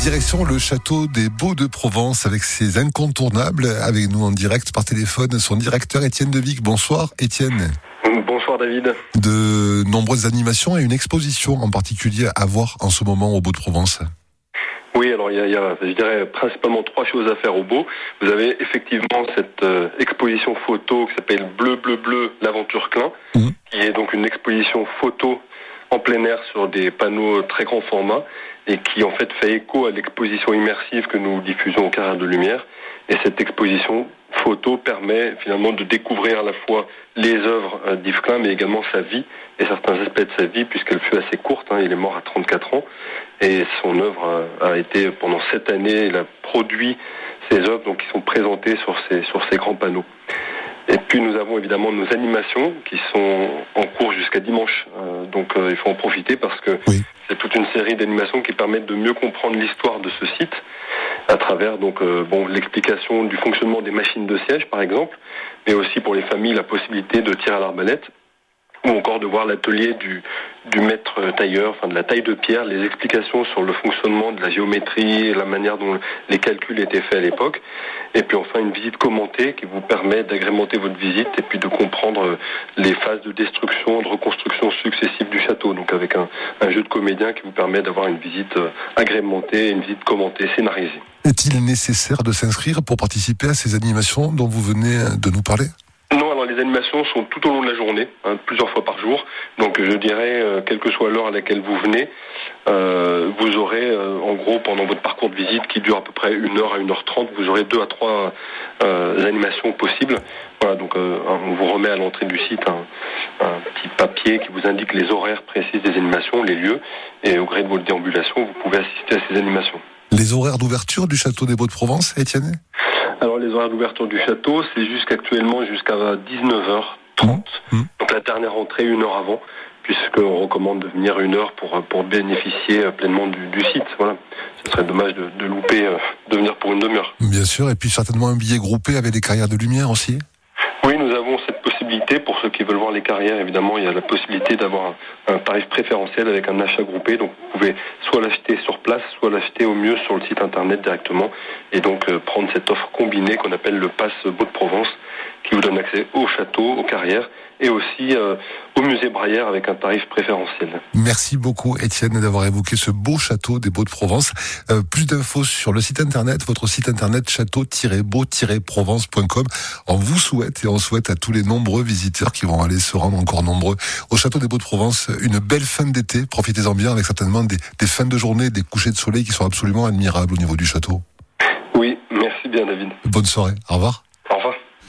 Direction le château des Beaux de Provence avec ses incontournables. Avec nous en direct par téléphone, son directeur Étienne Devic. Bonsoir Étienne. Bonsoir David. De nombreuses animations et une exposition en particulier à voir en ce moment au Beau de Provence. Oui, alors il y, a, je dirais, principalement trois choses à faire au Beau. Vous avez effectivement cette euh, exposition photo qui s'appelle Bleu, Bleu, Bleu, l'aventure Klein, mmh. qui est donc une exposition photo en plein air sur des panneaux très grand format et qui en fait fait écho à l'exposition immersive que nous diffusons au Carré de Lumière. Et cette exposition photo permet finalement de découvrir à la fois les œuvres d'Yves Klein, mais également sa vie et certains aspects de sa vie, puisqu'elle fut assez courte. Hein, il est mort à 34 ans et son œuvre a été pendant sept années, il a produit ses œuvres, donc qui sont présentées sur ces grands panneaux. Et puis nous avons évidemment nos animations qui sont en cours jusqu'à dimanche. Euh, donc euh, il faut en profiter parce que c'est toute une série d'animations qui permettent de mieux comprendre l'histoire de ce site à travers donc euh, bon l'explication du fonctionnement des machines de siège par exemple, mais aussi pour les familles la possibilité de tirer à l'arbalète ou encore de voir l'atelier du, du maître tailleur, enfin de la taille de pierre, les explications sur le fonctionnement de la géométrie la manière dont les calculs étaient faits à l'époque. Et puis enfin une visite commentée qui vous permet d'agrémenter votre visite et puis de comprendre les phases de destruction, de reconstruction successives du château. Donc avec un, un jeu de comédien qui vous permet d'avoir une visite agrémentée, une visite commentée, scénarisée. Est-il nécessaire de s'inscrire pour participer à ces animations dont vous venez de nous parler? Les animations sont tout au long de la journée, hein, plusieurs fois par jour. Donc je dirais, euh, quelle que soit l'heure à laquelle vous venez, euh, vous aurez euh, en gros pendant votre parcours de visite qui dure à peu près une heure à une heure trente, vous aurez deux à trois animations possibles. Voilà, donc on vous remet à l'entrée du site un, un, petit papier qui vous indique les horaires précis des animations, les lieux, et au gré de votre déambulation, vous pouvez assister à ces animations. Les horaires d'ouverture du château des Beaux de Provence, Étienne? Alors les horaires d'ouverture du château, c'est jusqu'actuellement jusqu'à 19h30. Mmh. Mmh. Donc la dernière entrée une heure avant, puisqu'on recommande de venir une heure pour, pour bénéficier pleinement du, du site. Voilà. Ce serait dommage de, de louper, euh, de venir pour une demi-heure. Bien sûr, et puis certainement un billet groupé avec des carrières de lumière aussi avons cette possibilité, pour ceux qui veulent voir les carrières, évidemment, il y a la possibilité d'avoir un, tarif préférentiel avec un achat groupé. Donc vous pouvez soit l'acheter sur place, soit l'acheter au mieux sur le site internet directement, et donc euh, prendre cette offre combinée qu'on appelle le pass Beau de Provence, qui vous donne accès au château, aux carrières, et aussi euh, au musée Braillère avec un tarif préférentiel. Merci beaucoup Étienne d'avoir évoqué ce beau château des Beaux de Provence. Euh, plus d'infos sur le site internet, votre site internet château-beau-provence.com. On vous souhaite et on souhaite à tous les nombreux visiteurs qui vont aller se rendre encore nombreux au château des Beaux de Provence une belle fin d'été. Profitez-en bien avec certainement des, des fins de journée, des couchers de soleil qui sont absolument admirables au niveau du château. Oui, merci bien David. Bonne soirée, au revoir.